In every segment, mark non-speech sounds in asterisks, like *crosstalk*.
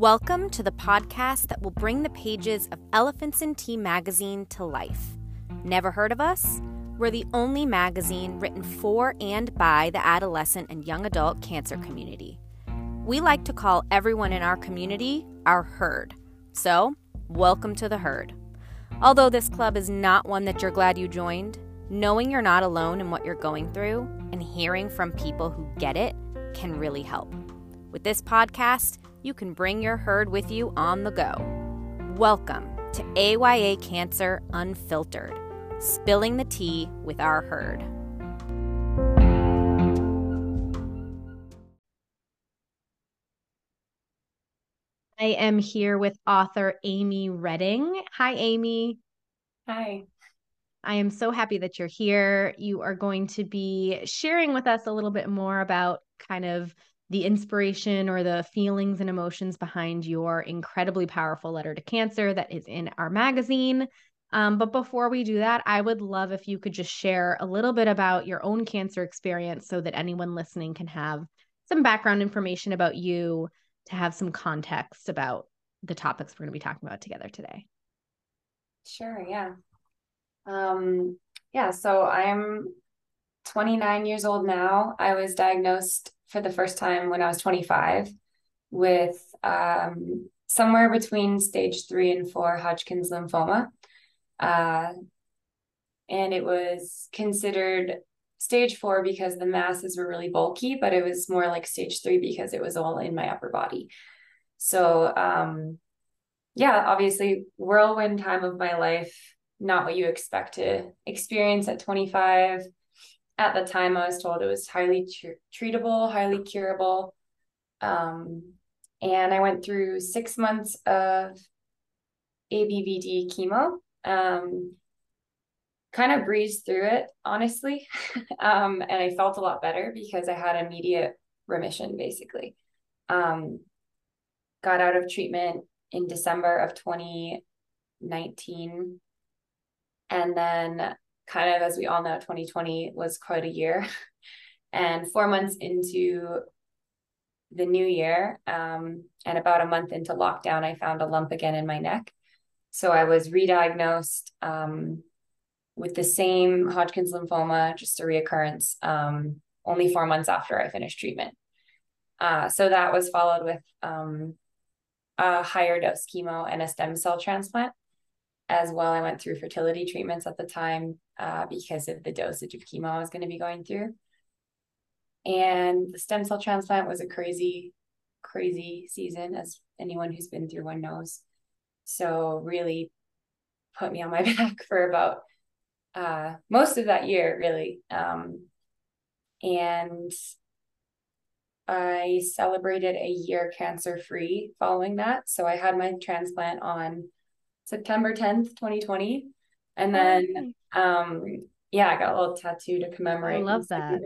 Welcome to the podcast that will bring the pages of Elephants and Tea magazine to life. Never heard of us? We're the only magazine written for and by the adolescent and young adult cancer community. We like to call everyone in our community our herd. So, welcome to the herd. Although this club is not one that you're glad you joined, knowing you're not alone in what you're going through and hearing from people who get it can really help. With this podcast, you can bring your herd with you on the go. Welcome to AYA Cancer Unfiltered, spilling the tea with our herd. I am here with author Amy Reding. Hi, Amy. Hi. I am so happy that you're here. You are going to be sharing with us a little bit more about kind of the inspiration or the feelings and emotions behind your incredibly powerful letter to cancer that is in our magazine. Um, but before we do that, I would love if you could just share a little bit about your own cancer experience so that anyone listening can have some background information about you to have some context about the topics we're going to be talking about together today. Sure, yeah. Um, yeah, so I'm 29 years old now. I was diagnosed for the first time when I was 25 with um, somewhere between stage three and four Hodgkin's lymphoma. Uh, and it was considered stage four because the masses were really bulky, but it was more like stage three because it was all in my upper body. So, um, yeah, obviously, whirlwind time of my life, not what you expect to experience at 25 at the time I was told it was highly treatable, highly curable. Um, and I went through six months of ABVD chemo. Um, kind of breezed through it, honestly. *laughs* um, and I felt a lot better because I had immediate remission, basically. Um, got out of treatment in December of 2019. And then kind of as we all know 2020 was quite a year. *laughs* And four months into the new year um, and about a month into lockdown i found a lump again in my neck. So i was re-diagnosed um, with the same hodgkin's lymphoma just a reoccurrence um, only four months after i finished treatment. Uh, so that was followed with um, a higher dose chemo and a stem cell transplant as well. I went through fertility treatments at the time uh, because of the dosage of chemo I was going to be going through. And the stem cell transplant was a crazy, crazy season, as anyone who's been through one knows. So, really put me on my *laughs* back for about uh, most of that year, really. Um, and I celebrated a year cancer free following that. So, I had my transplant on September 10th, 2020. And then um yeah, I got a little tattoo to commemorate. I love that.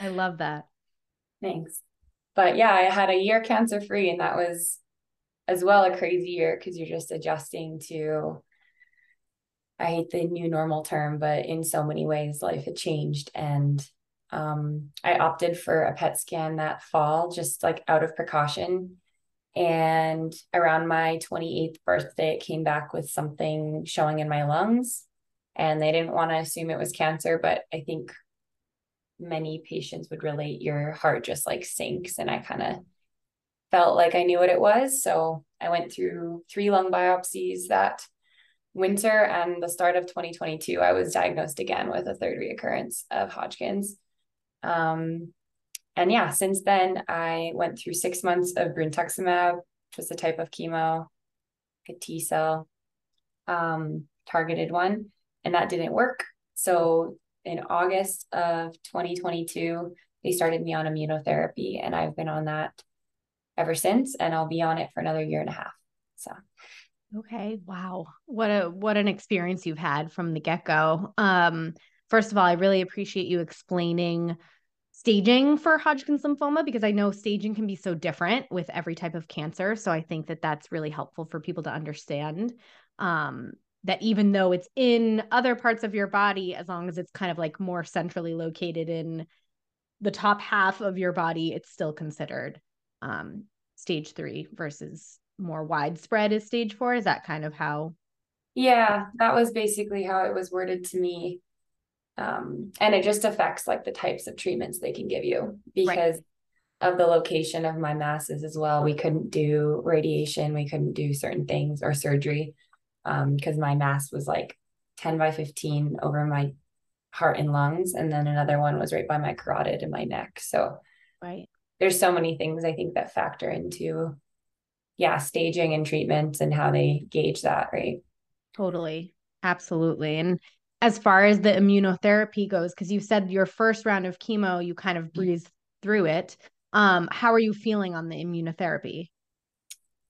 I love that. Thanks. But yeah, I had a year cancer free and that was as well a crazy year because you're just adjusting to I hate the new normal term, but in so many ways life had changed and um, I opted for a PET scan that fall just like out of precaution and around my 28th birthday, it came back with something showing in my lungs. And they didn't want to assume it was cancer, but I think many patients would relate your heart just like sinks. And I kind of felt like I knew what it was. So I went through three lung biopsies that winter and the start of 2022. I was diagnosed again with a third reoccurrence of Hodgkin's. Um, and yeah, since then I went through six months of brentuximab, which was a type of chemo, a T cell um, targeted one, and that didn't work. So in August of 2022, they started me on immunotherapy, and I've been on that ever since, and I'll be on it for another year and a half. So. Okay. Wow. What a what an experience you've had from the get-go. Um first of all, I really appreciate you explaining staging for Hodgkin's lymphoma because I know staging can be so different with every type of cancer. So I think that that's really helpful for people to understand um, that even though it's in other parts of your body, as long as it's kind of like more centrally located in the top half of your body, it's still considered um, stage three versus more widespread is stage four? Is that kind of how? Yeah, that was basically how it was worded to me. Um, and it just affects like the types of treatments they can give you because right. of the location of my masses as well. We couldn't do radiation, we couldn't do certain things or surgery because um, my mass was like 10 by 15 over my heart and lungs. And then another one was right by my carotid and my neck. So, right. There's so many things I think that factor into, yeah, staging and treatment and how they gauge that, right? Totally. Absolutely. And as far as the immunotherapy goes, because you said your first round of chemo, you kind of breezed through it. Um, how are you feeling on the immunotherapy?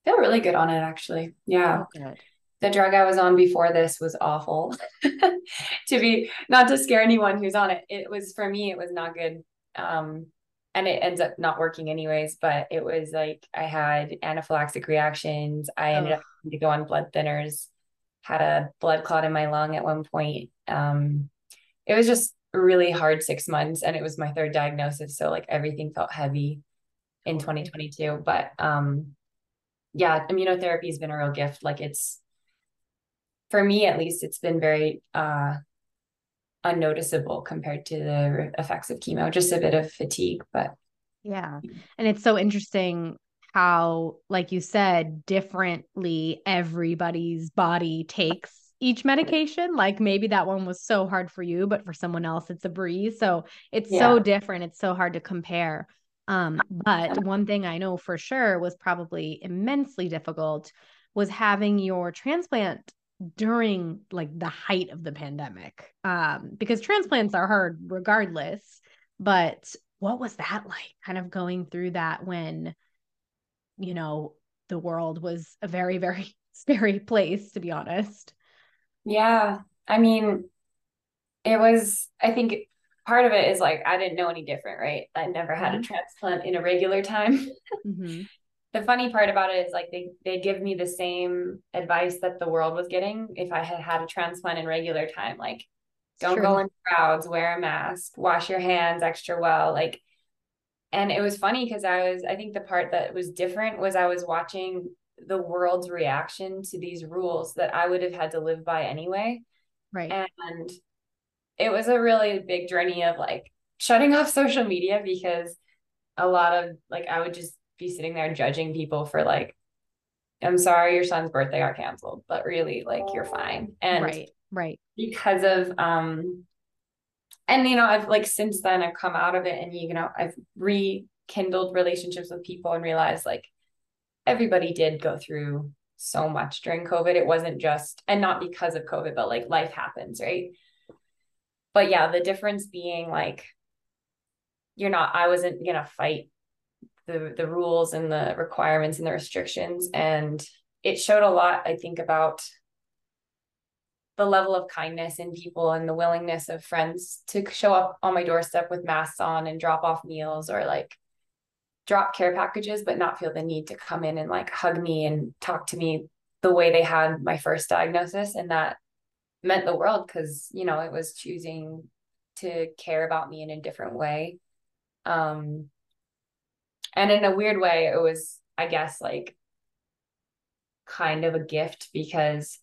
I feel really good on it, actually. Yeah. Oh, the drug I was on before this was awful. *laughs* to be not to scare anyone who's on it, it was for me, it was not good. Um, and it ends up not working anyways, but it was like I had anaphylactic reactions. I ended oh. up to go on blood thinners, had a blood clot in my lung at one point. Um, it was just really hard six months and it was my third diagnosis. So like everything felt heavy in 2022. But um yeah, immunotherapy has been a real gift. Like it's for me at least it's been very uh unnoticeable compared to the effects of chemo just a bit of fatigue but yeah and it's so interesting how like you said differently everybody's body takes each medication like maybe that one was so hard for you but for someone else it's a breeze. So it's yeah. so different. It's so hard to compare. Um but one thing i know for sure was probably immensely difficult was having your transplant during like the height of the pandemic. Um because transplants are hard regardless but what was that like kind of going through that when you know the world was a very *laughs* very scary place to be honest yeah i mean it was i think part of it is like i didn't know any different right i never had a mm-hmm. transplant in a regular time mm-hmm *laughs* the funny part about it is like they they give me the same advice that the world was getting if I had had a transplant in regular time, like don't True. go in crowds, wear a mask, wash your hands extra well, like. And it was funny because I was, I think the part that was different was I was watching the world's reaction to these rules that I would have had to live by anyway. Right. And it was a really big journey of like shutting off *laughs* social media because a lot of like I would just be sitting there judging people for like, I'm sorry your son's birthday got canceled, but really like you're fine. And right, right. Because of um and you know, I've like since then I've come out of it and you know, I've rekindled relationships with people and realized like everybody did go through so much during COVID. It wasn't just and not because of COVID, but like life happens, right? But yeah, the difference being like you're not I wasn't gonna fight the the rules and the requirements and the restrictions and it showed a lot i think about the level of kindness in people and the willingness of friends to show up on my doorstep with masks on and drop off meals or like drop care packages but not feel the need to come in and like hug me and talk to me the way they had my first diagnosis. And that meant the world because you know it was choosing to care about me in a different way. Um and in a weird way it was i guess like kind of a gift because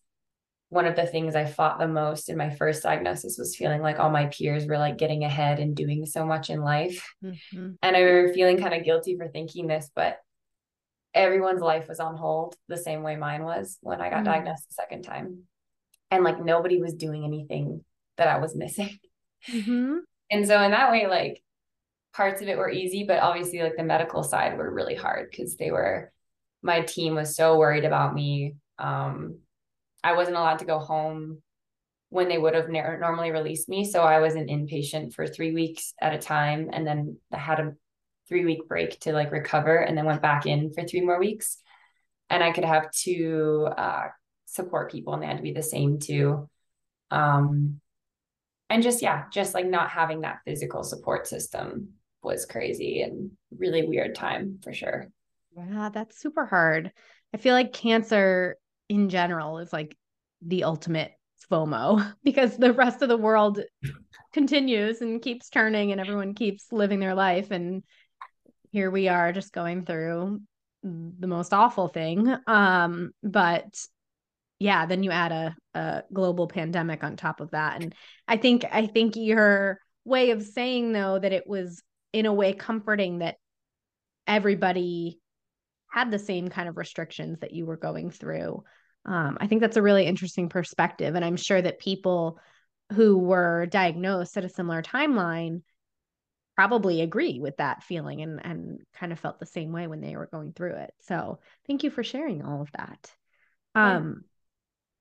one of the things i fought the most in my first diagnosis was feeling like all my peers were like getting ahead and doing so much in life mm-hmm. and i remember feeling kind of guilty for thinking this but everyone's life was on hold the same way mine was when i got mm-hmm. diagnosed the second time and like nobody was doing anything that i was missing mm-hmm. and so in that way like parts of it were easy, but obviously like the medical side were really hard because they were my team was so worried about me. Um, I wasn't allowed to go home when they would have ne- normally released me. So I was an inpatient for three weeks at a time. And then I had a three week break to like recover and then went back in for three more weeks. And I could have two uh, support people and they had to be the same too. Um, and just, yeah, just like not having that physical support system was crazy and really weird time for sure. Yeah, that's super hard. I feel like cancer in general is like the ultimate FOMO *laughs* because the rest of the world continues and keeps turning and everyone keeps living their life. And here we are just going through the most awful thing. Um, but yeah, then you add a, a global pandemic on top of that. And I think I think your way of saying though that it was in a way comforting that everybody had the same kind of restrictions that you were going through. Um, I think that's a really interesting perspective. And I'm sure that people who were diagnosed at a similar timeline probably agree with that feeling and, and kind of felt the same way when they were going through it. So thank you for sharing all of that. Um,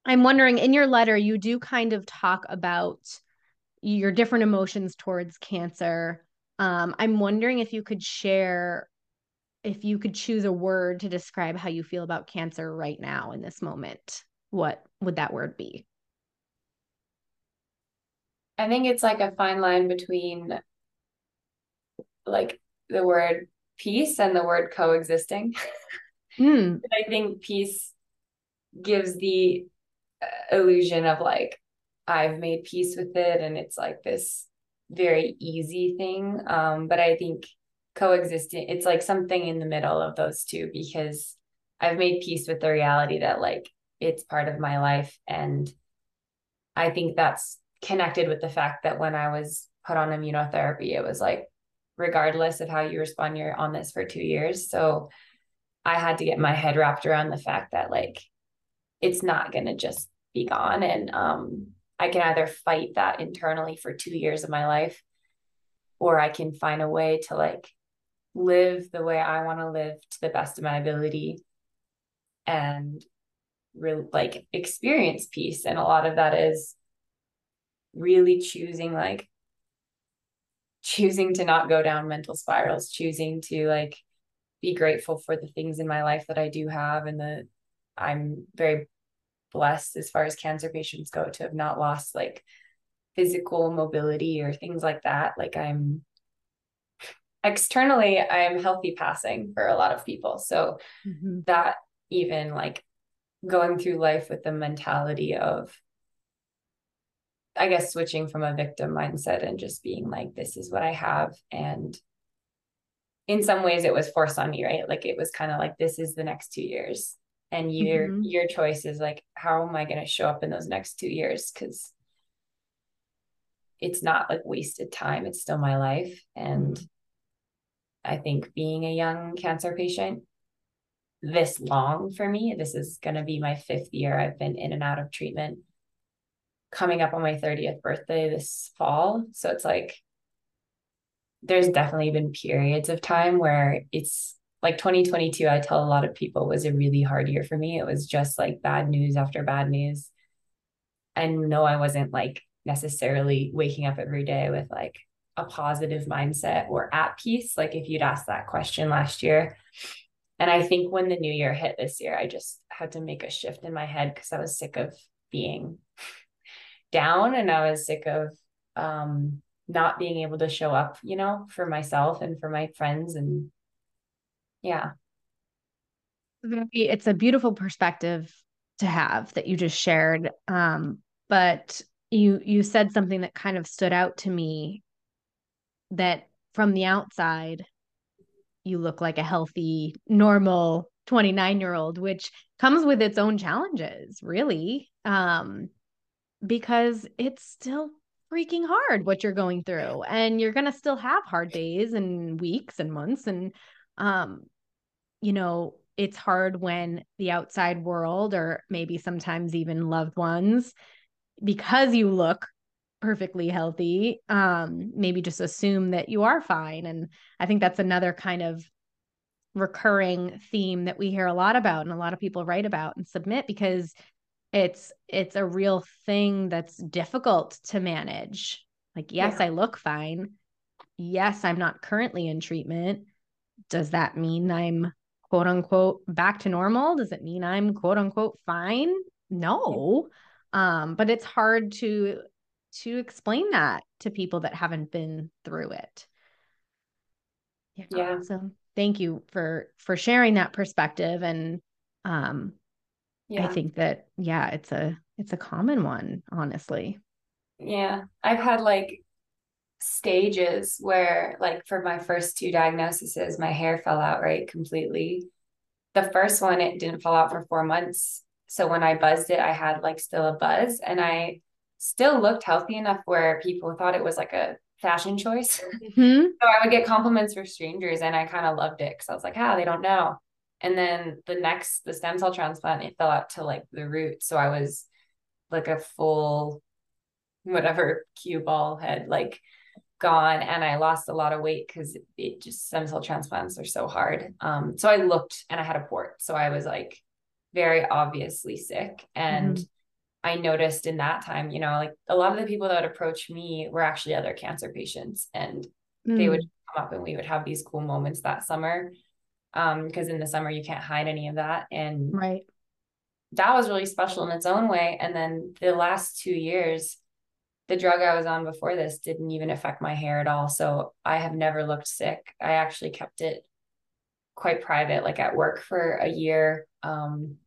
I'm wondering in your letter, you do kind of talk about your different emotions towards cancer. Um, I'm wondering if you could share, if you could choose a word to describe how you feel about cancer right now in this moment, what would that word be? I think it's like a fine line between like the word peace and the word coexisting. *laughs* Mm. I think peace gives the illusion of like I've made peace with it and it's like this very easy thing. Um, but I think coexisting, it's like something in the middle of those two because I've made peace with the reality that like it's part of my life. And I think that's connected with the fact that when I was put on immunotherapy, it was like, regardless of how you respond, you're on this for two years. So I had to get my head wrapped around the fact that like it's not going to just be gone. And um, I can either fight that internally for two years of my life, or I can find a way to like live the way I want to live to the best of my ability and really like experience peace. And a lot of that is really choosing like choosing to not go down mental spirals, choosing to like be grateful for the things in my life that I do have and the I'm very blessed as far as cancer patients go to have not lost like physical mobility or things like that. Like I'm externally, I'm healthy passing for a lot of people. So mm-hmm. that even like going through life with the mentality of, I guess, switching from a victim mindset and just being like, this is what I have. And in some ways, it was forced on me, right? Like it was kind of like, this is the next two years and your mm-hmm. your choice is like how am i going to show up in those next two years because it's not like wasted time it's still my life and mm-hmm. I think being a young cancer patient this long for me this is going to be my fifth year i've been in and out of treatment coming up on my 30th birthday this fall so it's like there's definitely been periods of time where it's like 2022, I tell a lot of people was a really hard year for me. It was just like bad news after bad news. And no, I wasn't like necessarily waking up every day with like a positive mindset or at peace. Like if you'd asked that question last year. And I think when the new year hit this year, I just had to make a shift in my head because I was sick of being down and I was sick of um, not being able to show up, you know, for myself and for my friends and yeah it's a beautiful perspective to have that you just shared um, but you you said something that kind of stood out to me that from the outside you look like a healthy normal 29 year old which comes with its own challenges really um, because it's still freaking hard what you're going through and you're going to still have hard days and weeks and months and um you know, it's hard when the outside world or maybe sometimes even loved ones because you look perfectly healthy um maybe just assume that you are fine. And i think that's another kind of recurring theme that we hear a lot about and a lot of people write about and submit because it's it's a real thing that's difficult to manage. Like yes yeah. i look fine. Yes i'm not currently in treatment. Does that mean i'm quote unquote back to normal? Does it mean i'm quote unquote fine? No. Um but it's hard to to explain that to people that haven't been through it. Yeah, yeah. so thank you for for sharing that perspective. And um yeah. i think that yeah it's a it's a common one honestly. Yeah. I've had like stages where like for my first two diagnoses my hair fell out right completely. The first one, it didn't fall out for four months. So when I buzzed it, I had like still a buzz. And I still looked healthy enough where people thought it was like a fashion choice. *laughs* Mm-hmm. so I would get compliments for strangers and I kind of loved it because I was like, ah, they don't know. And then the next, the stem cell transplant, it fell out to like the root. So I was like a full, whatever cue ball head, like gone. And I lost a lot of weight because it just stem cell transplants are so hard. Um, so I looked and I had a port. So I was like very obviously sick. And mm-hmm. I noticed in that time, you know, like a lot of the people that would approach me were actually other cancer patients and mm. they would mm. come up and we would have these cool moments that summer. Um, because in the summer you can't hide any of that. And right. That was really special in its own way. And then the last two years, the drug I was on before this didn't even affect my hair at all. So I have never looked sick. I actually kept it quite private, like at work for a year. Um,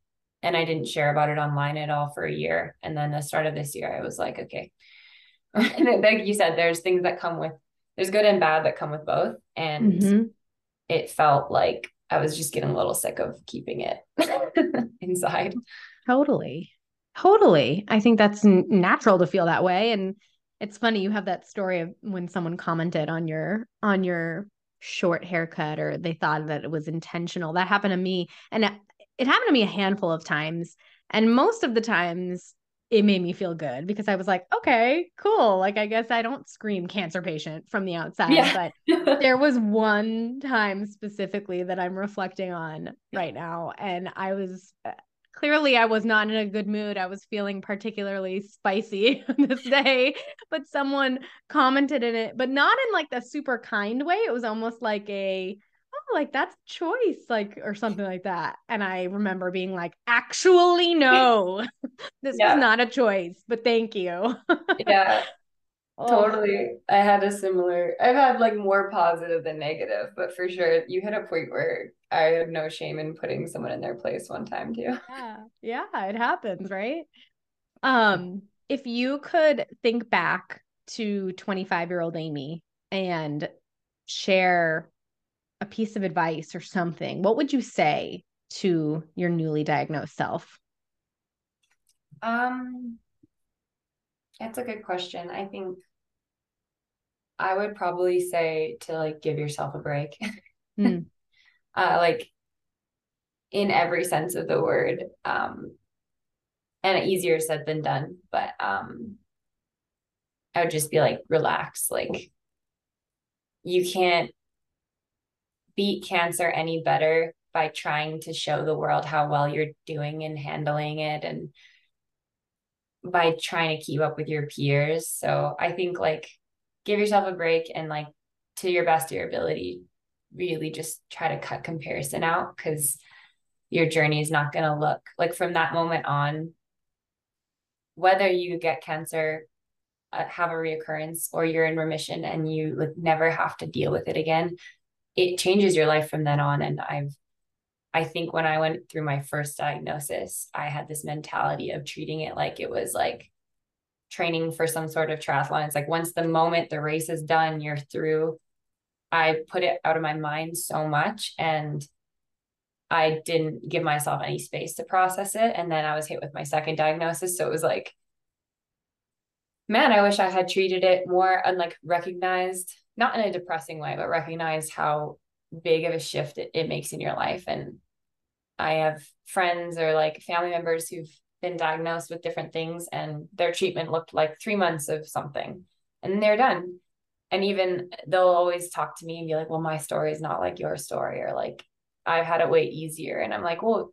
and I didn't share about it online at all for a year. And then the start of this year, I was like, okay. *laughs* like you said, there's things that come with there's good and bad that come with both. And mm-hmm. it felt like I was just getting a little sick of keeping it *laughs* inside. Totally. Totally. I think that's natural to feel that way. And it's funny you have that story of when someone commented on your on your short haircut or they thought that it was intentional. That happened to me. And it happened to me a handful of times. And most of the times it made me feel good because I was like, okay, cool. Like, I guess I don't scream cancer patient from the outside. Yeah. But *laughs* there was one time specifically that I'm reflecting on right now. And I was uh, clearly, I was not in a good mood. I was feeling particularly spicy *laughs* this day. But someone commented in it, but not in like the super kind way. It was almost like a, like that's choice like or something like that. And i remember being like actually no *laughs* this yeah. was not a choice but thank you. *laughs* Yeah. Oh. totally i had a similar i've had like more positive than negative but for sure you hit a point where i have no shame in putting someone in their place one time too. *laughs* Yeah. Yeah it happens right? Um if you could think back to 25 year old amy and share a piece of advice or something, what would you say to your newly diagnosed self? Um, that's a good question. I think I would probably say to like give yourself a break. Mm. *laughs* uh, like in every sense of the word. Um, and easier said than done, but um, I would just be like, relax. Like, you can't beat cancer any better by trying to show the world how well you're doing and handling it and by trying to keep up with your peers. So I think like give yourself a break and like to your best of your ability, really just try to cut comparison out because your journey is not going to look like from that moment on, whether you get cancer, uh, have a reoccurrence, or you're in remission and you like never have to deal with it again it changes your life from then on. And I've, I think when I went through my first diagnosis, I had this mentality of treating it like it was like training for some sort of triathlon. It's like once the moment the race is done, you're through. I put it out of my mind so much and I didn't give myself any space to process it. And then I was hit with my second diagnosis. So it was like, man, I wish I had treated it more and like recognized not in a depressing way, but recognize how big of a shift it, it makes in your life. And I have friends or like family members who've been diagnosed with different things and their treatment looked like three months of something and they're done. And even they'll always talk to me and be like, well, my story is not like your story, or like I've had it way easier. And I'm like, well,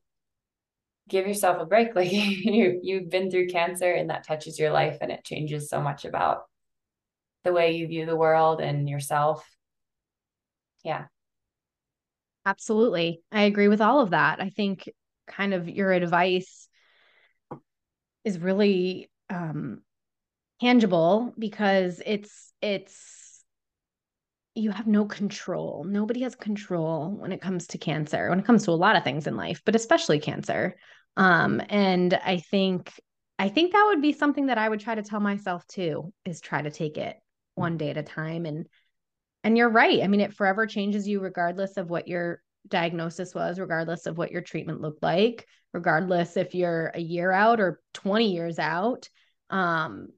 give yourself a break. *laughs* Like you you've been through cancer and that touches your life and it changes so much about the way you view the world and yourself. Yeah. Absolutely. I agree with all of that. I think kind of your advice is really um tangible because it's it's you have no control. Nobody has control when it comes to cancer, when it comes to a lot of things in life, but especially cancer. Um and I think I think that would be something that I would try to tell myself too is try to take it one day at a time and and you're right i mean it forever changes you regardless of what you're diagnosis was, regardless of what your treatment looked like, regardless if you're a year out or 20 years out. Um,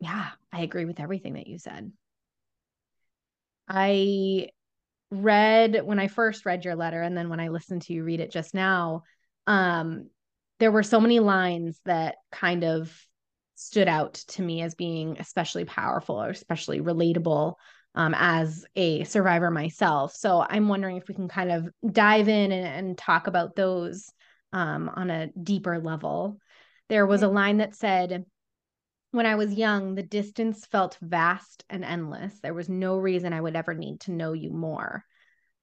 yeah, I agree with everything that you said. I read when I first read your letter, and then when I listened to you read it just now, um, there were so many lines that kind of stood out to me as being especially powerful or especially relatable um, as a survivor myself. So I'm wondering if we can kind of dive in and, and talk about those um, on a deeper level. There was a line that said, when I was young, the distance felt vast and endless. There was no reason I would ever need to know you more.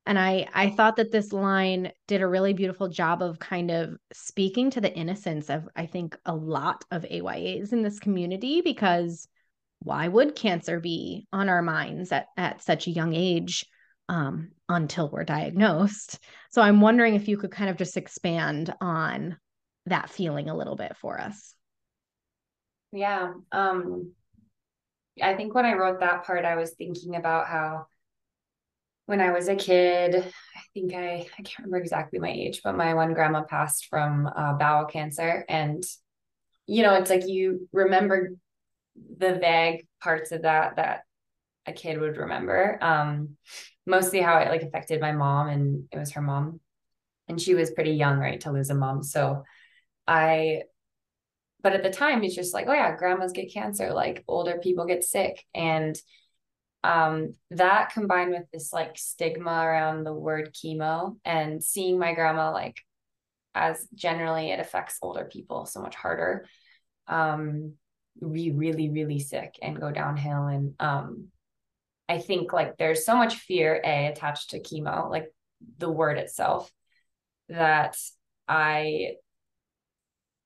And I I thought that this line did a really beautiful job of kind of speaking to the innocence of I think a lot of AYAs in this community because why would cancer be on our minds at, at such a young age um, until we're diagnosed? So I'm wondering if you could kind of just expand on that feeling a little bit for us. Yeah. Um, I think when I wrote that part, I was thinking about how when I was a kid, I think I, I can't remember exactly my age, but my one grandma passed from uh, bowel cancer. And, you know, it's like you remember the vague parts of that that a kid would remember. Um, mostly how it like affected my mom and it was her mom. And she was pretty young, right, to lose a mom. So I but at the time it's just like oh yeah grandmas get cancer like older people get sick and um, that combined with this like stigma around the word chemo and seeing my grandma like as generally it affects older people so much harder um be really really sick and go downhill. And um i think like there's so much fear a attached to chemo like the word itself that i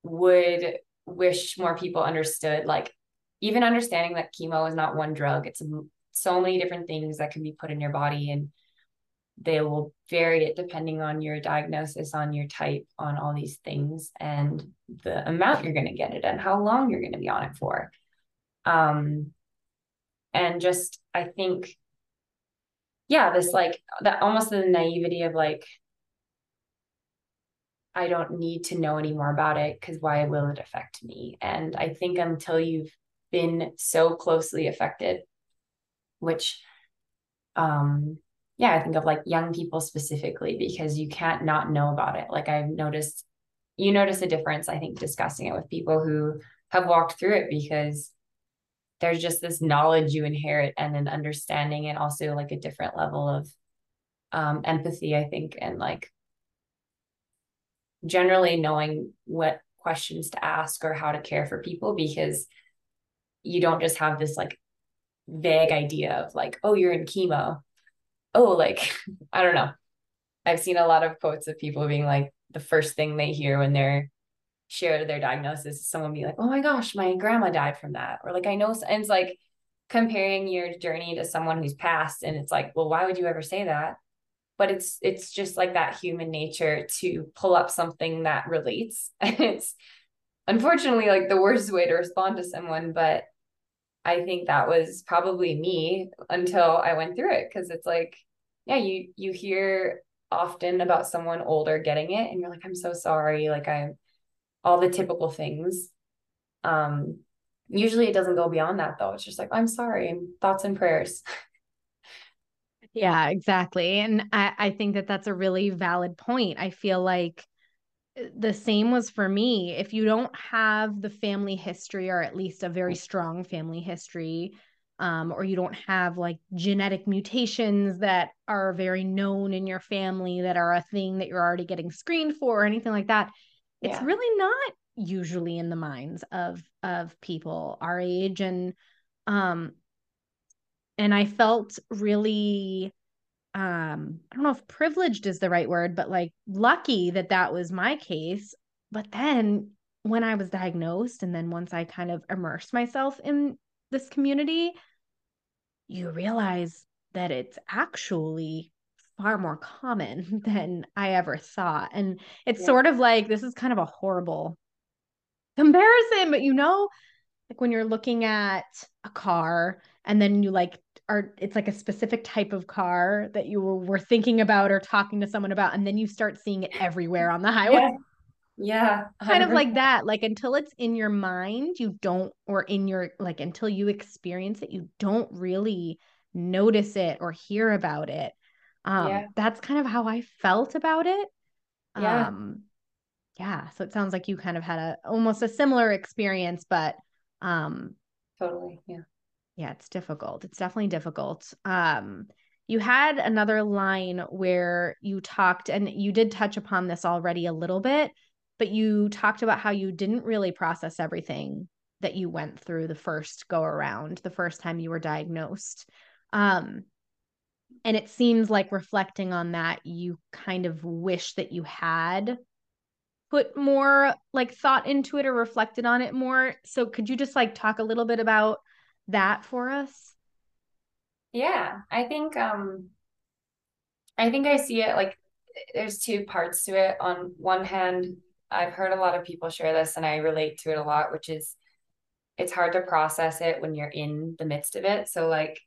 would wish more people understood like even understanding that chemo is not one drug it's so many different things that can be put in your body and they will vary it depending on your diagnosis on your type on all these things and the amount you're going to get it and how long you're going to be on it for um and just i think yeah this like that almost the naivety of like I don't need to know any more about it because why will it affect me? And I think until you've been so closely affected, which, um, yeah, I think of like young people specifically because you can't not know about it. Like I've noticed, you notice a difference, I think, discussing it with people who have walked through it because there's just this knowledge you inherit and an understanding and also like a different level of um, empathy, I think, and like generally knowing what questions to ask or how to care for people because you don't just have this like vague idea of like, oh, you're in chemo. Oh, like, *laughs* I don't know. I've seen a lot of quotes of people being like, the first thing they hear when they're share their diagnosis is someone be like, oh my gosh, my grandma died from that. Or like, I know, and it's like comparing your journey to someone who's passed. And it's like, well, why would you ever say that? but it's it's just like that human nature to pull up something that relates and *laughs* it's unfortunately like the worst way to respond to someone but i think that was probably me until i went through it because it's like yeah you you hear often about someone older getting it and you're like i'm so sorry like i'm all the typical things um usually it doesn't go beyond that though it's just like i'm sorry and thoughts and prayers Yeah, exactly. And I, I think that that's a really valid point. I feel like the same was for me. If you don't have the family history, or at least a very strong family history, um, or you don't have like genetic mutations that are very known in your family that are a thing that you're already getting screened for, or anything like that, it's yeah. really not usually in the minds of of people our age and um and I felt really um I don't know if privileged is the right word, but like lucky that that was my case. But then when I was diagnosed and then once I kind of immersed myself in this community, you realize that it's actually far more common *laughs* than I ever thought. And it's yeah. sort of like this is kind of a horrible comparison, but you know, like when you're looking at a car and then you like are it's like a specific type of car that you were thinking about or talking to someone about and then you start seeing it everywhere on the *laughs* highway. Yeah, yeah kind of like that like until it's in your mind you don't or in your like until you experience it you don't really notice it or hear about it. Um yeah. that's kind of how i felt about it. Yeah. um yeah so it sounds like you kind of had a almost a similar experience but um totally yeah yeah it's difficult. It's definitely difficult. Um you had another line where you talked and you did touch upon this already a little bit but you talked about how you didn't really process everything that you went through the first go around the first time you were diagnosed. Um and it seems like reflecting on that you kind of wish that you had put more like thought into it or reflected on it more. So could you just like talk a little bit about that for us? Yeah, I think um I think I see it like there's two parts to it. On one hand, I've heard a lot of people share this and I relate to it a lot, which is it's hard to process it when you're in the midst of it. So like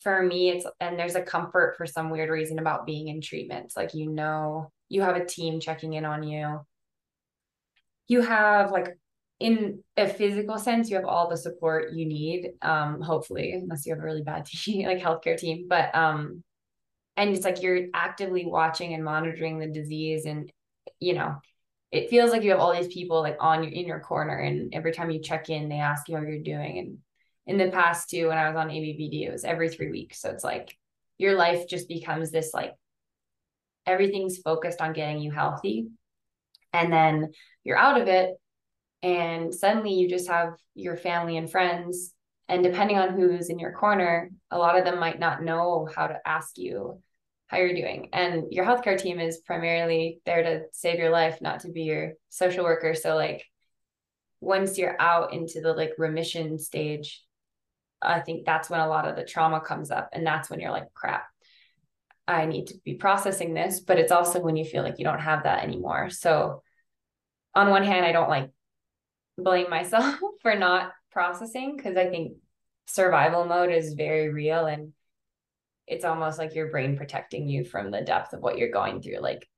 for me it's and there's a comfort for some weird reason about being in treatments. Like you know, you have a team checking in on you you have like in a physical sense, you have all the support you need. Um, hopefully, unless you have a really bad *laughs* team, like healthcare team. But um, and it's like you're actively watching and monitoring the disease, and you know, it feels like you have all these people like on your in your corner, and every time you check in, they ask you how you're doing. And in the past too, when I was on ABVD, it was every three weeks. So it's like your life just becomes this like everything's focused on getting you healthy and then you're out of it and suddenly you just have your family and friends and depending on who's in your corner a lot of them might not know how to ask you how you're doing. And your healthcare team is primarily there to save your life not to be your social worker. So like once you're out into the like remission stage i think that's when a lot of the trauma comes up and that's when you're like crap I need to be processing this, but it's also when you feel like you don't have that anymore. So on one hand, I don't like blame myself *laughs* for not processing because I think survival mode is very real and it's almost like your brain protecting you from the depth of what you're going through. Like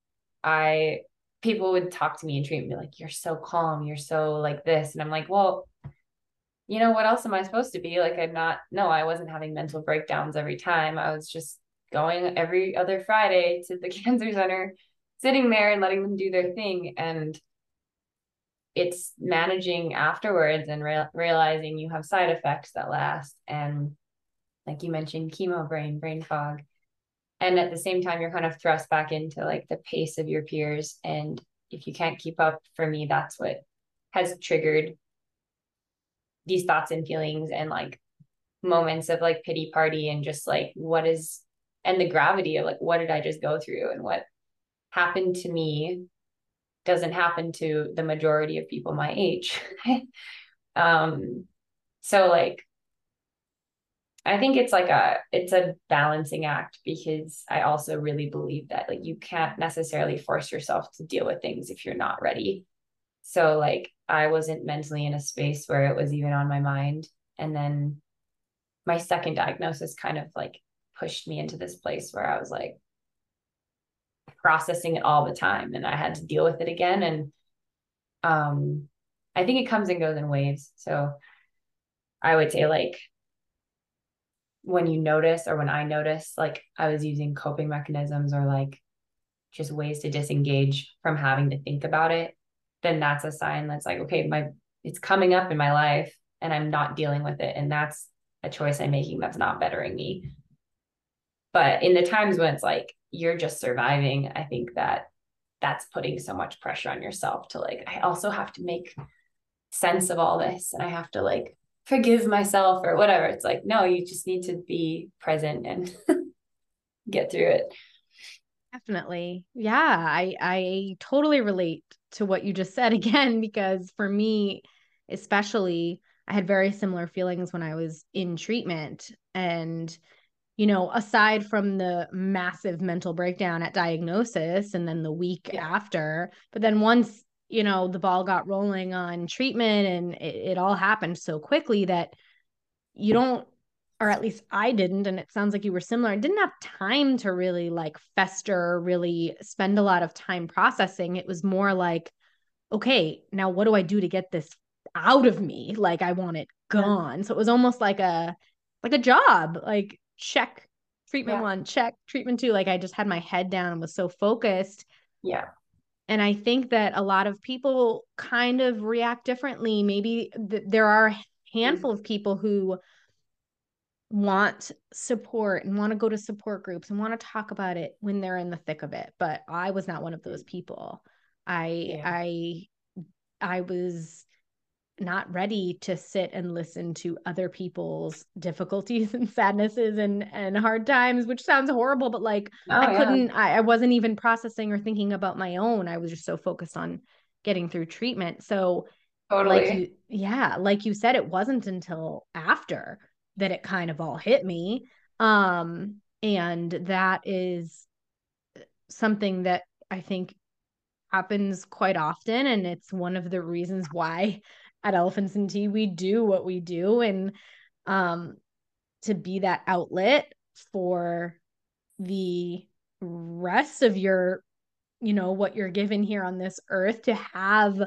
I people would talk to me and treat me like you're so calm, you're so like this. And I'm like, well, you know, what else am I supposed to be? Like I'm not no, I wasn't having mental breakdowns every time. I was just going every other Friday to the *laughs* cancer center, sitting there and letting them do their thing. And it's managing afterwards and re- realizing you have side effects that last. And like you mentioned, chemo brain, brain fog. And at the same time, you're kind of thrust back into like the pace of your peers. And if you can't keep up, for me, that's what has triggered these thoughts and feelings and like moments of like pity party and just like what is and the gravity of like what did I just go through and what happened to me doesn't happen to the majority of people my age. *laughs* um so like I think it's like a it's a balancing act because I also really believe that like you can't necessarily force yourself to deal with things if you're not ready. So like I wasn't mentally in a space where it was even on my mind and then my second diagnosis kind of like pushed me into this place where I was like processing it all the time and I had to deal with it again. And um, I think it comes and goes in waves. So I would say like when you notice or when I notice like I was using coping mechanisms or like just ways to disengage from having to think about it, then that's a sign that's like, okay, my it's coming up in my life and I'm not dealing with it. And that's a choice I'm making that's not bettering me. But in the times when it's like you're just surviving, I think that that's putting so much pressure on yourself to like, I also have to make sense of all this and I have to like forgive myself or whatever. It's like, no, you just need to be present and *laughs* get through it. Definitely. Yeah, I I totally relate to what you just *laughs* said again because for me especially I had very similar feelings when I was in treatment and you know, aside from the massive mental breakdown at diagnosis and then the week yeah. after, but then once, you know, the ball got rolling on treatment and it, it all happened so quickly that you don't or at least I didn't, and it sounds like you were similar, I didn't have time to really like fester, really spend a lot of time processing. It was more like, okay, now what do I do to get this out of me? Like I want it gone. So it was almost like a like a job, like check treatment yeah. one, check treatment two. Like I just had my head down and was so focused. Yeah. And I think that a lot of people kind of react differently. Maybe th- there are a handful of people who want support and want to go to support groups and want to talk about it when they're in the thick of it but i was not one of those people i yeah. i i was not ready to sit and listen to other people's difficulties *laughs* and sadnesses and and hard times which sounds horrible but like oh, i couldn't I, I wasn't even processing or thinking about my own. I was just so focused on getting through treatment. So totally. like you yeah like you said it wasn't until after that it kind of all hit me. Um and that is something that i think happens quite often and it's one of the reasons why at elephants and tea we do what we do and um to be that outlet for the rest of your you know what you're given here on this earth to have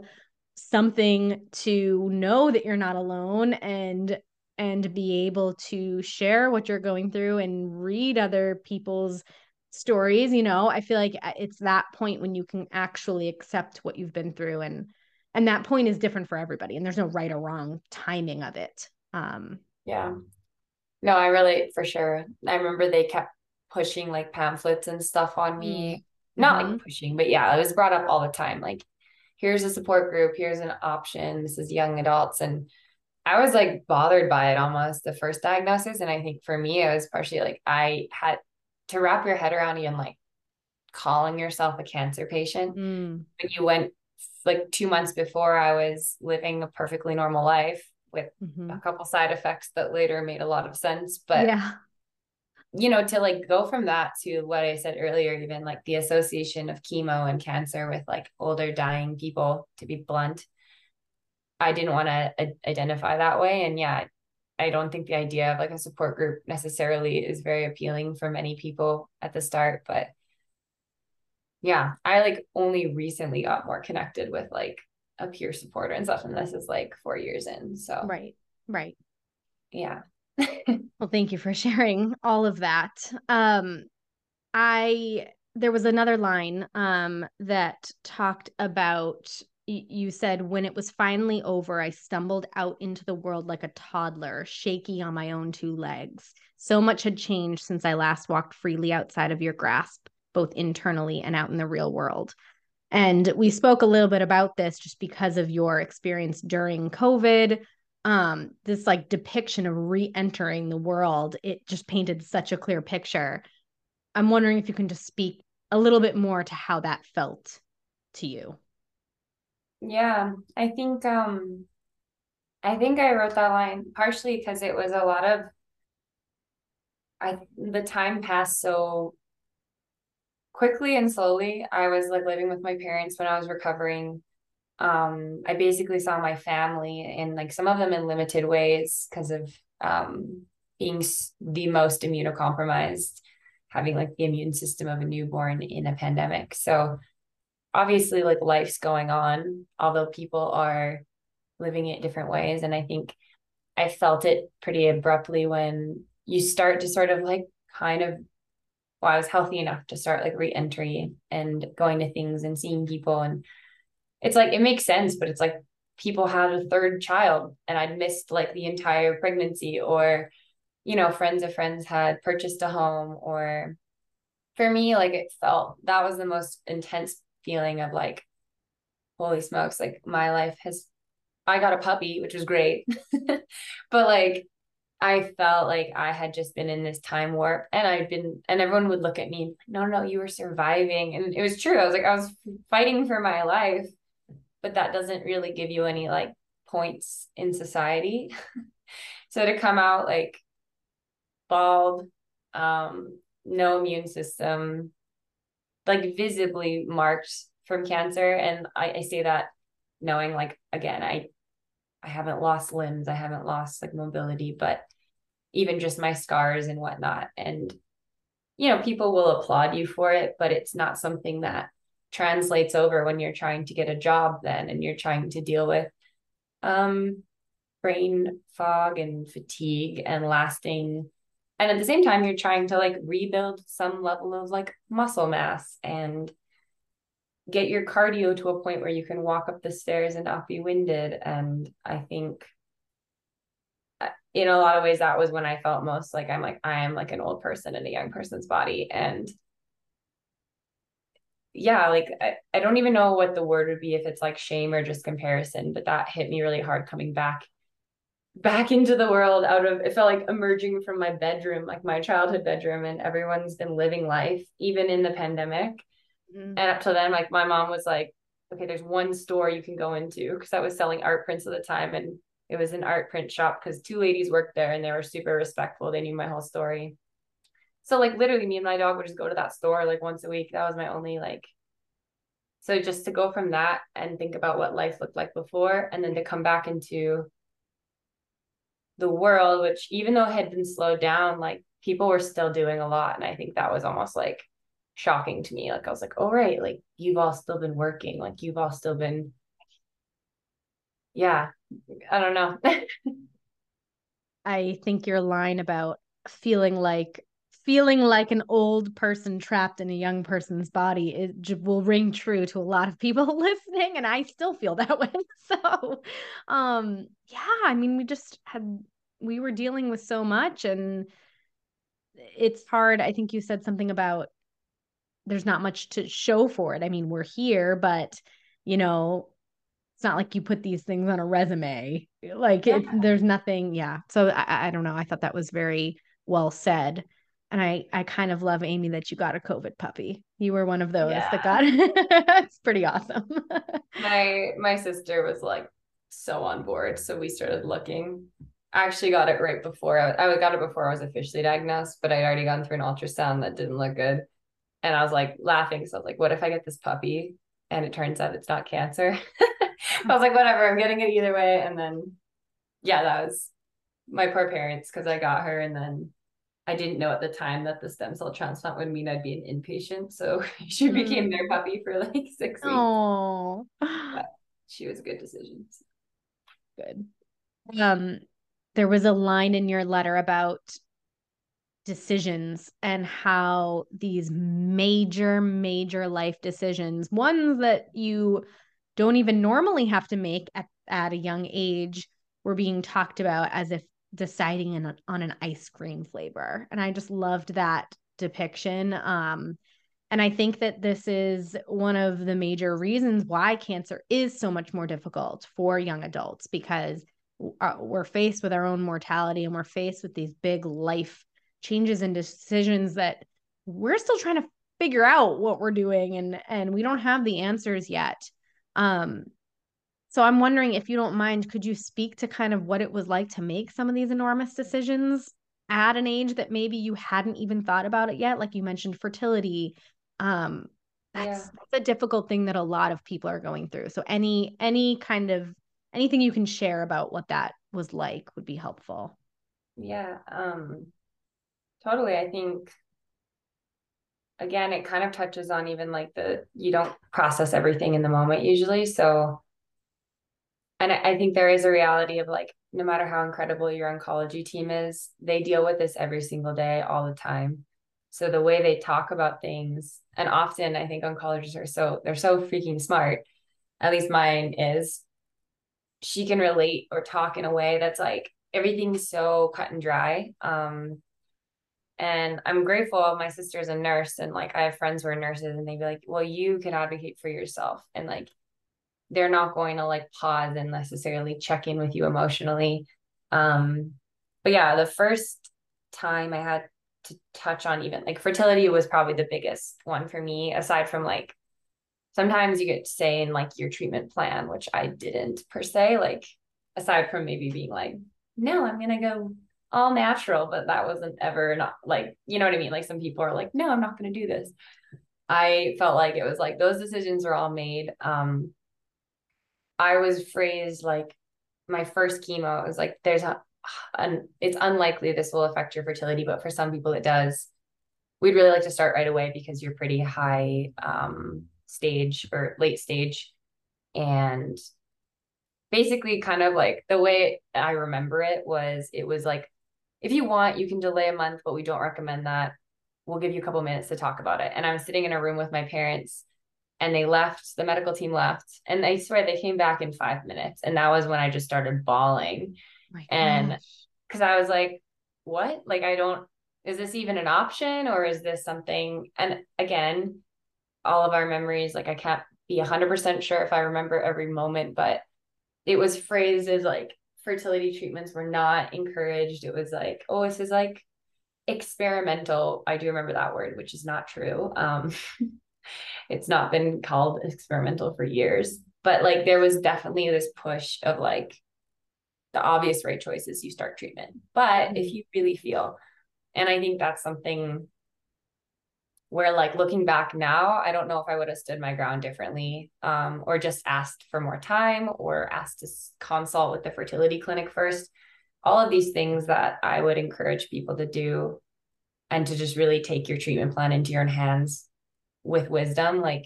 something to know that you're not alone and and be able to share what you're going through and read other people's stories you know? I feel like uh, it's that point when you can actually accept what you've been through and and that point is different for everybody and there's no right or wrong timing of it um yeah no i relate for sure i remember they kept pushing like pamphlets and stuff on me mm-hmm. not like pushing but yeah it was brought up all the time like here's a support group here's an option this is young adults and I was like bothered by it almost the first diagnosis. And I think for me, it was partially like I had to wrap your head around even like calling yourself a cancer patient. Mm. you went like two months before I was living a perfectly normal life with mm-hmm. a couple side effects that later made a lot of sense. But yeah, you know, to like go from that to what I said earlier, even like the association of chemo and cancer with like older dying people, to be blunt, I didn't want to identify that way. And yeah, I don't think the idea of like a support group necessarily is very appealing for many people at the start. But yeah, I like only recently got more connected with like a peer supporter and stuff. And this is like four years in. So, right, right. Yeah. *laughs* well, thank you for sharing all of that. Um, I, there was another line um, that talked about you said when it was finally over i stumbled out into the world like a toddler shaky on my own two legs so much had changed since i last walked freely outside of your grasp both internally and out in the real world. And we spoke a little bit about this just because of your experience during covid. Um this like depiction of re-entering the world it just painted such a clear picture. I'm wondering if you can just speak a little bit more to how that felt to you. Yeah, I think um I think I wrote that line partially because it was a lot of I the time passed so quickly and slowly. I was like living with my parents when I was recovering. Um, I basically saw my family in like some of them in limited ways because of um being the most immunocompromised, having like the immune system of a newborn in a pandemic. So obviously like life's going on, although people are living it different ways. And I think I felt it pretty abruptly when you start to sort of like kind of well, I was healthy enough to start like re-entry and going to things and seeing people and it's like it makes sense, but it's like people had a third child and I'd missed like the entire pregnancy or you know friends of friends had purchased a home or for me like it felt that was the most intense feeling of like, holy smokes, like my life has, I got a puppy, which was great. *laughs* but like, I felt like I had just been in this time warp and I'd been, and everyone would look at me, no, no, you were surviving. And it was true. I was like, I was fighting for my life, but that doesn't really give you any like points in society. *laughs* so to come out like bald, um, no immune system, like visibly marked from cancer. And I, I say that knowing like again, I I haven't lost limbs, I haven't lost like mobility, but even just my scars and whatnot. And, you know, people will applaud you for it, but it's not something that translates over when you're trying to get a job then and you're trying to deal with um, brain fog and fatigue and lasting and at the same time you're trying to like rebuild some level of like muscle mass and get your cardio to a point where you can walk up the stairs and not be winded and i think in a lot of ways that was when i felt most like i'm like i am like an old person in a young person's body and yeah like I, I don't even know what the word would be if it's like shame or just comparison but that hit me really hard coming back back into the world out of it felt like emerging from my bedroom like my childhood bedroom and everyone's been living life even in the pandemic mm-hmm. and up to then like my mom was like okay there's one store you can go into because i was selling art prints at the time and it was an art print shop because two ladies worked there and they were super respectful they knew my whole story so like literally me and my dog would just go to that store like once a week that was my only like so just to go from that and think about what life looked like before and then to come back into the world, which even though it had been slowed down, like people were still doing a lot. And I think that was almost like shocking to me. Like I was like, oh right, like you've all still been working, like you've all still been yeah, I don't know. *laughs* I think your line about feeling like feeling like an old person trapped in a young person's body it will ring true to a lot of people *laughs* listening and i still feel that way. *laughs* So um yeah i mean we just had we were dealing with so much and it's hard. I think you said something about there's not much to show for it. I mean we're here but you know it's not like you put these things on a resume like yeah. it, there's nothing yeah so I, I don't know i thought that was very well said and I I kind of love Amy that you got a COVID puppy. You were one of those yeah. that got *laughs* it's pretty awesome. *laughs* my my sister was like so on board, so we started looking. I actually got it right before I, I got it before I was officially diagnosed, but I'd already gone through an ultrasound that didn't look good, and I was like laughing. So I was like, "What if I get this puppy?" And it turns out it's not cancer. *laughs* *laughs* I was like, "Whatever, I'm getting it either way." And then, yeah, that was my poor parents because I got her, and then I didn't know at the time that the stem cell transplant would mean I'd be an inpatient. So *laughs* she mm. became their puppy for like six weeks. Oh, she was a good decision. Good. Um, there was a line in your letter about decisions and how these major, major life decisions, ones that you don't even normally have to make at, at a young age, were being talked about as if deciding in, on an ice cream flavor. And I just loved that depiction. Um, and I think that this is one of the major reasons why cancer is so much more difficult for young adults because uh, we're faced with our own mortality and we're faced with these big life changes and decisions that we're still trying to figure out what we're doing and and we don't have the answers yet um so I'm wondering if you don't mind, could you speak to kind of what it was like to make some of these enormous decisions at an age that maybe you hadn't even thought about it yet? Like you mentioned fertility. Um, that's, yeah. that's a difficult thing that a lot of people are going through. So any any kind of anything you can share about what that was like would be helpful. Yeah. Um totally. I think again it kind of touches on even like the you don't process everything in the moment usually. So and I think there is a reality of like no matter how incredible your oncology team is, they deal with this every single day, all the time. So the way they talk about things, and often I think oncologists are so they're so freaking smart. At least mine is. She can relate or talk in a way that's like everything's so cut and dry. Um, and I'm grateful. My sister's a nurse, and like I have friends who are nurses, and they'd be like, "Well, you can advocate for yourself, and like they're not going to like pause and necessarily check in with you emotionally. Um, but yeah, the first time I had to touch on even like fertility was probably the biggest one for me, aside from like sometimes you get to say in like your treatment plan, which I didn't per se, like aside from maybe being like, no, I'm gonna go all natural, but that wasn't ever not like, you know what I mean? Like some people are like, no, I'm not gonna do this. I felt like it was like those decisions were all made. Um, I was phrased like my first chemo, it was like, there's a and it's unlikely this will affect your fertility, but for some people it does. We'd really like to start right away because you're pretty high um, stage or late stage. And basically, kind of like the way I remember it was it was like, if you want, you can delay a month, but we don't recommend that. We'll give you a couple minutes to talk about it. And I was sitting in a room with my parents and they left, the medical team left, and I swear they came back in five minutes. And that was when I just started bawling. and because I was like, what? Like, I don't, is this even an option or is this something? And again, all of our memories, like, I can't be 100% sure if I remember every moment, but it was phrases like fertility treatments were not encouraged. It was like, oh, this is like experimental. I do remember that word, which is not true. Um, *laughs* it's not been called experimental for years, but like there was definitely this push of like the obvious right choice is you start treatment. But mm-hmm. if you really feel, and I think that's something where like looking back now i don't know if i would have stood my ground differently um, or just asked for more time or asked to consult with the fertility clinic first. All of these things that i would encourage people to do and to just really take your treatment plan into your own hands with wisdom like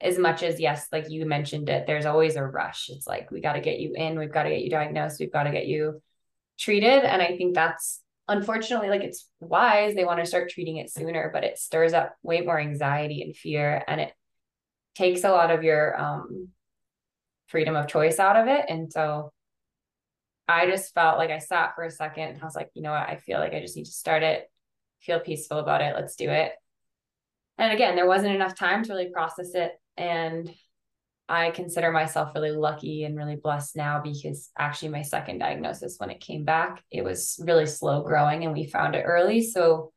as much as yes like you mentioned it there's always a rush. It's like we got to get you in we've got to get you diagnosed we've got to get you treated and i think that's unfortunately like it's wise they want to start treating it sooner but it stirs up way more anxiety and fear and it takes a lot of your um freedom of choice out of it and so i just felt like i sat for a second and i was like you know what? I feel like i just need to start it feel peaceful about it let's do it. And again there wasn't enough time to really process it and I consider myself really lucky and really blessed now because actually my second diagnosis when it came back, it was really slow growing and we found it early. So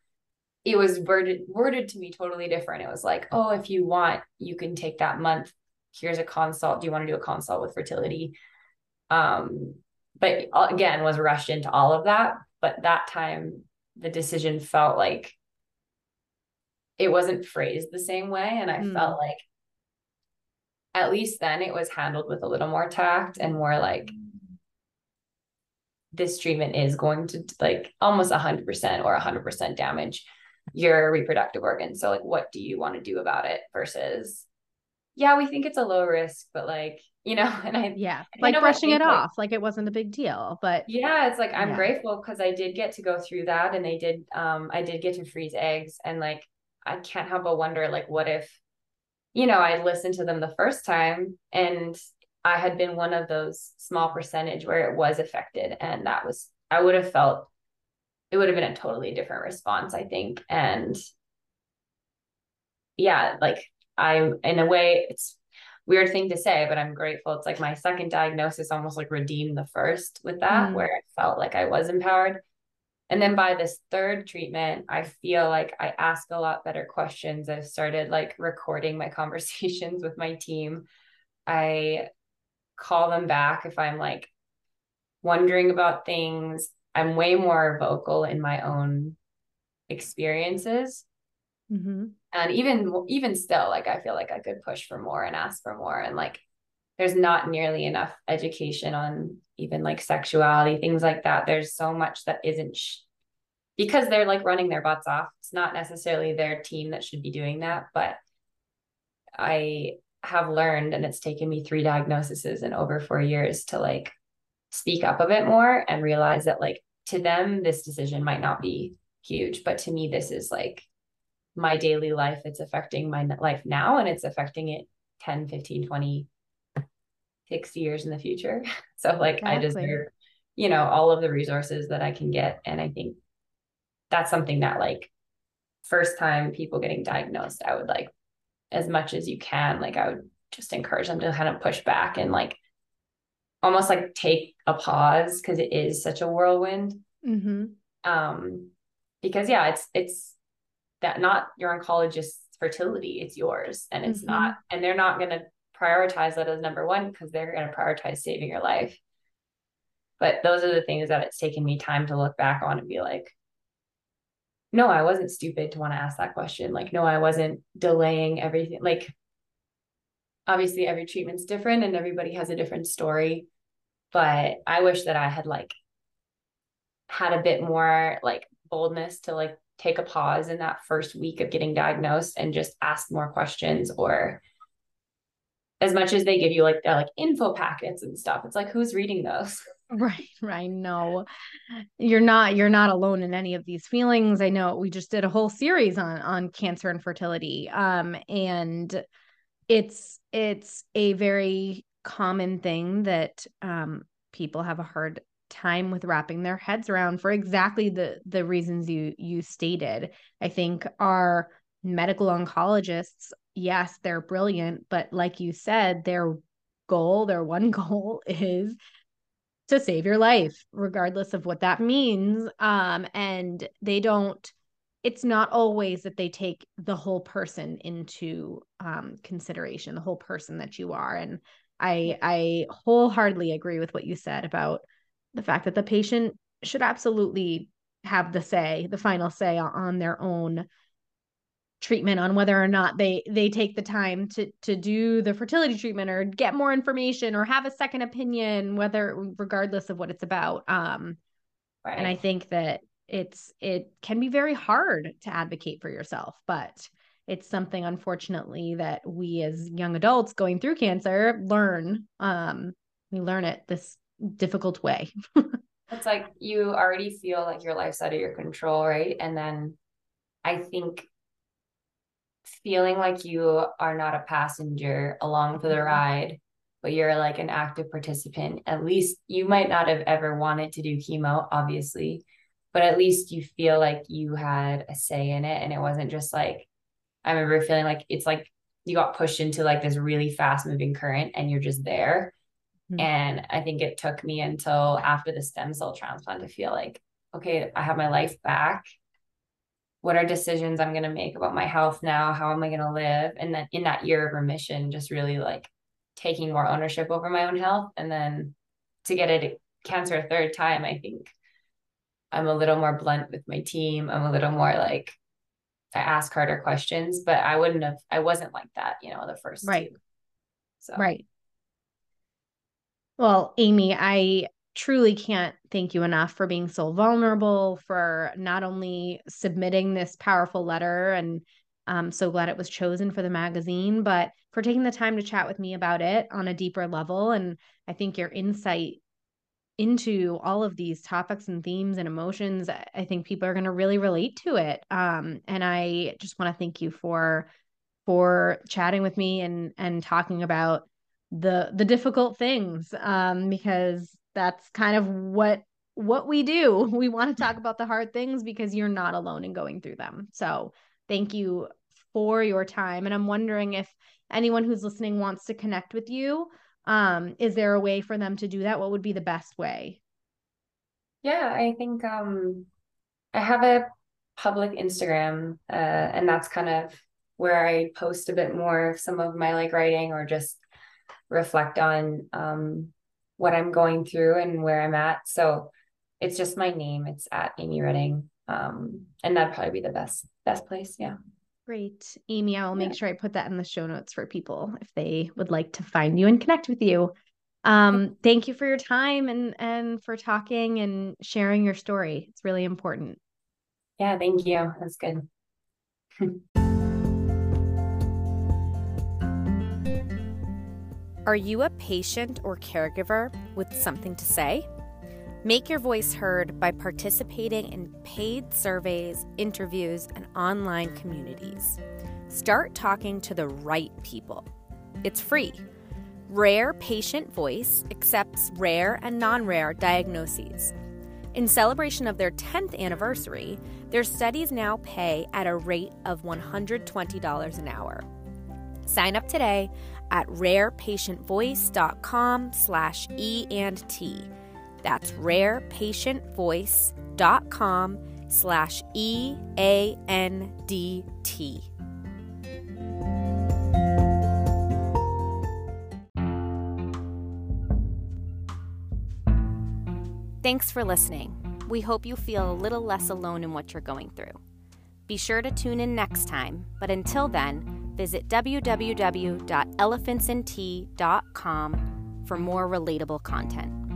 it was worded worded to me totally different. It was like, oh, if you want, you can take that month. Here's a consult. Do you want to do a consult with fertility? Um, but again, was rushed into all of that. But that time the decision felt like it wasn't phrased the same way. And I mm. felt like at least then it was handled with a little more tact and more like this treatment is going to like almost 100% or 100% damage your reproductive organs so like what do you want to do about it versus yeah we think it's a low risk but like you know *laughs* and i yeah like brushing it like, off like it wasn't a big deal but yeah it's like i'm yeah. grateful because i did get to go through that and they did um i did get to freeze eggs and like i can't help but wonder like what if you know, I listened to them the first time and I had been one of those small percentage where it was affected. And that was, I would have felt it would have been a totally different response, I think. And yeah, like I'm in a way, it's weird thing to say, but I'm grateful. It's like my second diagnosis almost like redeemed the first with that, mm. where I felt like I was empowered. And then by this third treatment, I feel like I ask a lot better questions. I've started like recording my *laughs* conversations with my team. I call them back if I'm like wondering about things. I'm way more vocal in my own experiences. Mm-hmm. And even even still, like I feel like I could push for more and ask for more. And like there's not nearly enough education on even like sexuality, things like that. There's so much that isn't sh- because they're like running their butts off. It's not necessarily their team that should be doing that, but I have learned, and it's taken me three diagnoses in over four years to like speak up a bit more and realize that like to them, this decision might not be huge, but to me, this is like my daily life. It's affecting my life now and it's affecting it 10, 15, 20, 60 years in the future. *laughs* So like exactly. I deserve, you know, all of the resources that I can get. And I think that's something that like first time people getting diagnosed, I would like as much as you can, like I would just encourage them to kind of push back and like almost like take a pause because it is such a whirlwind. Mm-hmm. Um, because yeah, it's it's that not your oncologist's fertility, it's yours, and it's mm-hmm. not, and they're not going to prioritize that as number one because they're going to prioritize saving your life. But those are the things that it's taken me time to look back on and be like, no, I wasn't stupid to want to ask that question. Like, no, I wasn't delaying everything. Like, obviously, every treatment's different and everybody has a different story. But I wish that I had like had a bit more like boldness to like take a pause in that first week of getting diagnosed and just ask more questions or as much as they give you like like info packets and stuff. It's like who's reading those? *laughs* Right right no. You're not you're not alone in any of these feelings. I know we just did a whole series on on cancer and fertility um and it's it's a very common thing that um people have a hard time with wrapping their heads around for exactly the the reasons you you stated. I think our medical oncologists yes they're brilliant but like you said their goal their one *laughs* goal is to save your life regardless of what that means um and they don't it's not always that they take the whole person into um consideration the whole person that you are and i i wholeheartedly agree with what you said about the fact that the patient should absolutely have the say, the final say on their own treatment on whether or not they they take the time to to do the fertility treatment or get more information or have a second opinion whether regardless of what it's about um right. and i think that it's it can be very hard to advocate for yourself but it's something unfortunately that we as young adults going through cancer learn um we learn it this difficult way. *laughs* it's like you already feel like your life's out of your control, right? And then I think feeling like you are not a passenger along for the mm-hmm. ride, but you're like an active participant. At least you might not have ever wanted to do chemo, obviously, but at least you feel like you had a say in it. And it wasn't just like, I remember feeling like it's like you got pushed into like this really fast moving current and you're just there. Mm-hmm. And I think it took me until after the stem cell transplant to feel like, okay, I have my life back. What are decisions I'm going to make about my health now? How am I going to live? And then in that year of remission, just really like taking more ownership over my own health. And then to get it cancer a third time, I think I'm a little more blunt with my team. I'm a little more like, I ask harder questions, but I wouldn't have, I wasn't like that, you know, the first right. Two. So, right. Well, Amy, I truly can't thank you enough for being so vulnerable, for not only submitting this powerful letter, and I'm so glad it was chosen for the magazine, but for taking the time to chat with me about it on a deeper level. And I think your insight into all of these topics and themes and emotions, I think people are going to really relate to it. Um, and I just want to thank you for for chatting with me and and talking about the the difficult things um because that's kind of what what we do. *laughs* We want to talk about the hard things because you're not alone in going through them. So thank you for your time. And i'm wondering if anyone who's listening wants to connect with you um is there a way for them to do that? What would be the best way? Yeah i think um i have a public instagram uh and that's kind of where i post a bit more of some of my like writing or just reflect on um, what I'm going through and where I'm at. So it's just my name. It's at Amy Reding. Um, and that'd probably be the best best place. Yeah. Great. Amy, I'll make yeah. sure I put that in the show notes for people if they would like to find you and connect with you. Um, thank you for your time and and for talking and sharing your story. It's really important. Yeah, thank you. That's good. *laughs* Are you a patient or caregiver with something to say? Make your voice heard by participating in paid surveys, interviews, and online communities. Start talking to the right people. It's free. Rare Patient Voice accepts rare and non rare diagnoses. In celebration of their 10th anniversary, their studies now pay at a rate of $120 an hour. Sign up today at rarepatientvoice.com slash E and T. That's rarepatientvoice.com slash E A N D T. Thanks for listening. We hope you feel a little less alone in what you're going through. Be sure to tune in next time, but until then, visit www.elephantsandtea.com for more relatable content.